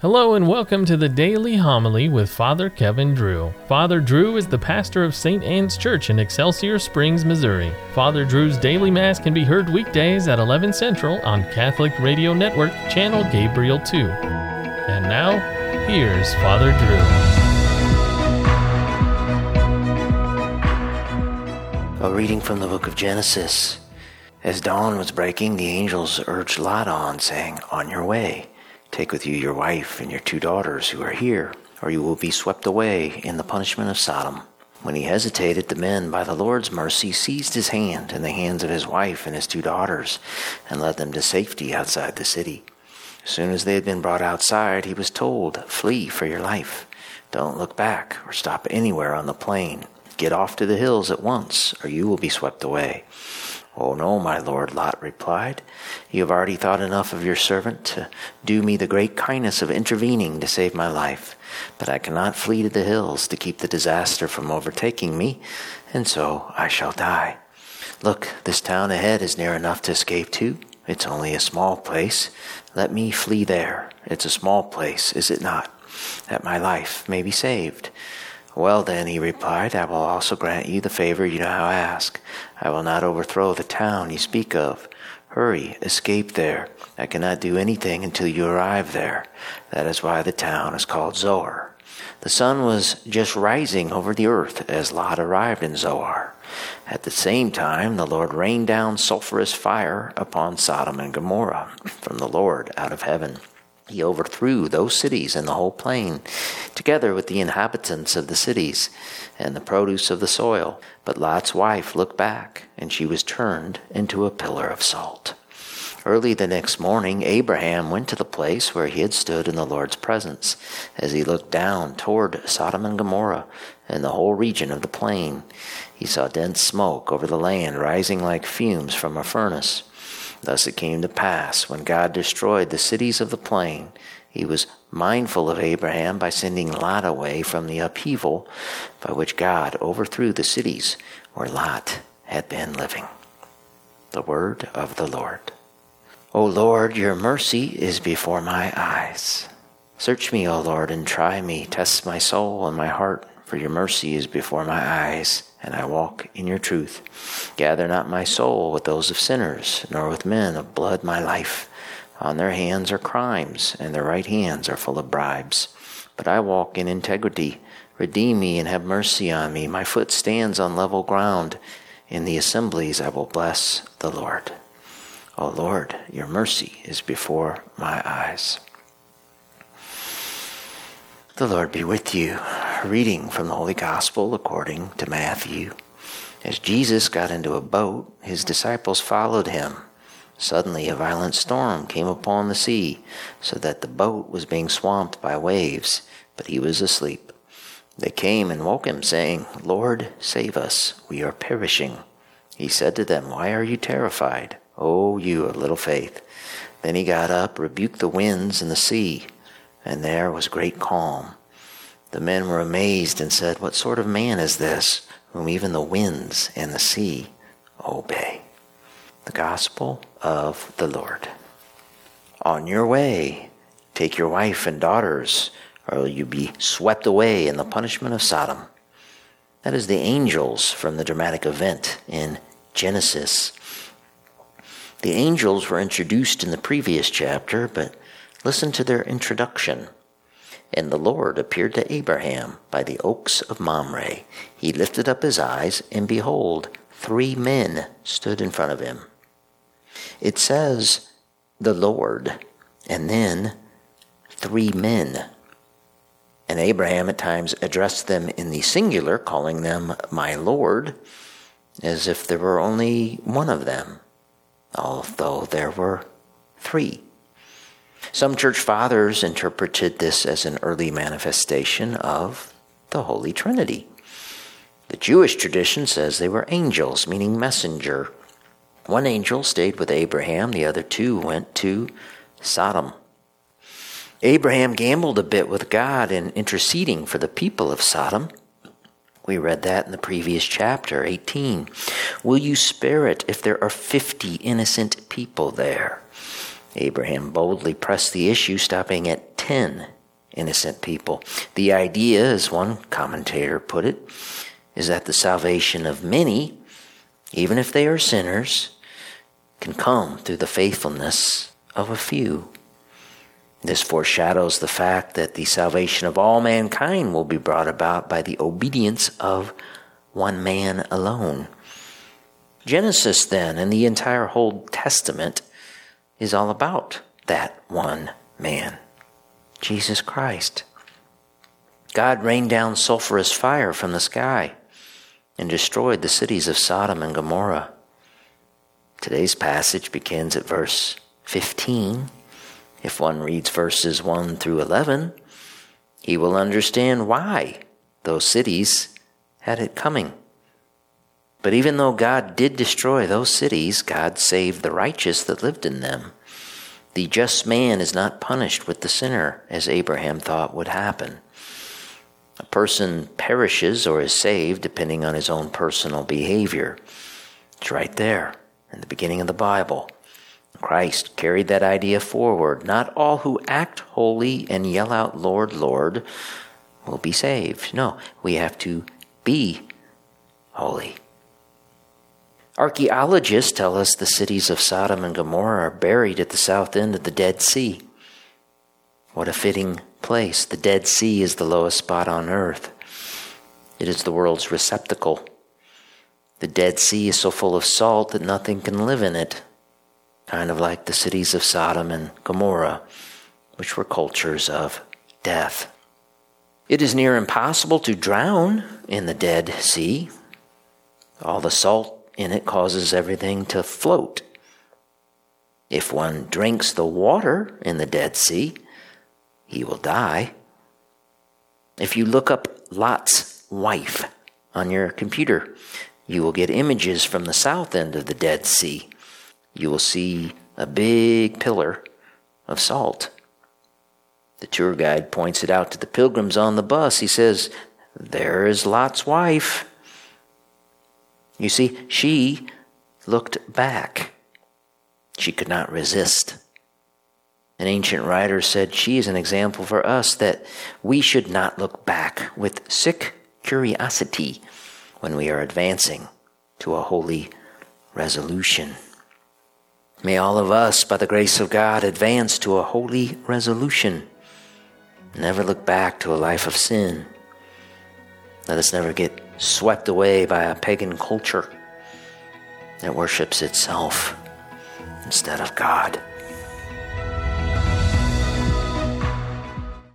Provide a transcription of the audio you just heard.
Hello and welcome to the Daily Homily with Father Kevin Drew. Father Drew is the pastor of St. Anne's Church in Excelsior Springs, Missouri. Father Drew's daily mass can be heard weekdays at 11 Central on Catholic Radio Network, channel Gabriel 2. And now, here's Father Drew. A reading from the book of Genesis. As dawn was breaking, the angels urged Lot on, saying, On your way Take with you your wife and your two daughters who are here, or you will be swept away in the punishment of Sodom. When he hesitated, the men, by the Lord's mercy, seized his hand and the hands of his wife and his two daughters, and led them to safety outside the city. As soon as they had been brought outside, he was told, Flee for your life. Don't look back or stop anywhere on the plain. Get off to the hills at once, or you will be swept away. Oh, no, my lord, Lot replied. You have already thought enough of your servant to do me the great kindness of intervening to save my life. But I cannot flee to the hills to keep the disaster from overtaking me, and so I shall die. Look, this town ahead is near enough to escape to. It's only a small place. Let me flee there. It's a small place, is it not? That my life may be saved. Well, then, he replied, I will also grant you the favor you now ask. I will not overthrow the town you speak of. Hurry, escape there. I cannot do anything until you arrive there. That is why the town is called Zoar. The sun was just rising over the earth as Lot arrived in Zoar. At the same time, the Lord rained down sulphurous fire upon Sodom and Gomorrah from the Lord out of heaven. He overthrew those cities and the whole plain, together with the inhabitants of the cities and the produce of the soil. But Lot's wife looked back, and she was turned into a pillar of salt. Early the next morning, Abraham went to the place where he had stood in the Lord's presence. As he looked down toward Sodom and Gomorrah and the whole region of the plain, he saw dense smoke over the land rising like fumes from a furnace. Thus it came to pass, when God destroyed the cities of the plain, he was mindful of Abraham by sending Lot away from the upheaval by which God overthrew the cities where Lot had been living. The word of the Lord. O Lord, your mercy is before my eyes. Search me, O Lord, and try me. Test my soul and my heart, for your mercy is before my eyes and I walk in your truth. Gather not my soul with those of sinners, nor with men of blood my life. On their hands are crimes, and their right hands are full of bribes. But I walk in integrity. Redeem me and have mercy on me. My foot stands on level ground. In the assemblies I will bless the Lord. O Lord, your mercy is before my eyes. The Lord be with you. Reading from the Holy Gospel according to Matthew. As Jesus got into a boat, his disciples followed him. Suddenly, a violent storm came upon the sea, so that the boat was being swamped by waves, but he was asleep. They came and woke him, saying, Lord, save us, we are perishing. He said to them, Why are you terrified? O you of little faith. Then he got up, rebuked the winds and the sea and there was great calm. The men were amazed and said, What sort of man is this, whom even the winds and the sea obey? The Gospel of the Lord. On your way, take your wife and daughters, or you'll be swept away in the punishment of Sodom. That is the angels from the dramatic event in Genesis. The angels were introduced in the previous chapter, but Listen to their introduction. And the Lord appeared to Abraham by the oaks of Mamre. He lifted up his eyes, and behold, three men stood in front of him. It says, the Lord, and then three men. And Abraham at times addressed them in the singular, calling them my Lord, as if there were only one of them, although there were three. Some church fathers interpreted this as an early manifestation of the Holy Trinity. The Jewish tradition says they were angels, meaning messenger. One angel stayed with Abraham, the other two went to Sodom. Abraham gambled a bit with God in interceding for the people of Sodom. We read that in the previous chapter, 18. Will you spare it if there are 50 innocent people there? Abraham boldly pressed the issue, stopping at 10 innocent people. The idea, as one commentator put it, is that the salvation of many, even if they are sinners, can come through the faithfulness of a few. This foreshadows the fact that the salvation of all mankind will be brought about by the obedience of one man alone. Genesis, then, and the entire Old Testament is all about that one man, Jesus Christ. God rained down sulfurous fire from the sky and destroyed the cities of Sodom and Gomorrah. Today's passage begins at verse 15. If one reads verses 1 through 11, he will understand why those cities had it coming. But even though God did destroy those cities, God saved the righteous that lived in them. The just man is not punished with the sinner, as Abraham thought would happen. A person perishes or is saved depending on his own personal behavior. It's right there in the beginning of the Bible. Christ carried that idea forward. Not all who act holy and yell out, Lord, Lord, will be saved. No, we have to be holy. Archaeologists tell us the cities of Sodom and Gomorrah are buried at the south end of the Dead Sea. What a fitting place. The Dead Sea is the lowest spot on earth, it is the world's receptacle. The Dead Sea is so full of salt that nothing can live in it, kind of like the cities of Sodom and Gomorrah, which were cultures of death. It is near impossible to drown in the Dead Sea. All the salt and it causes everything to float. If one drinks the water in the Dead Sea, he will die. If you look up Lot's wife on your computer, you will get images from the south end of the Dead Sea. You will see a big pillar of salt. The tour guide points it out to the pilgrims on the bus. He says, There is Lot's wife. You see, she looked back. She could not resist. An ancient writer said she is an example for us that we should not look back with sick curiosity when we are advancing to a holy resolution. May all of us, by the grace of God, advance to a holy resolution. Never look back to a life of sin. Let us never get swept away by a pagan culture that worships itself instead of God.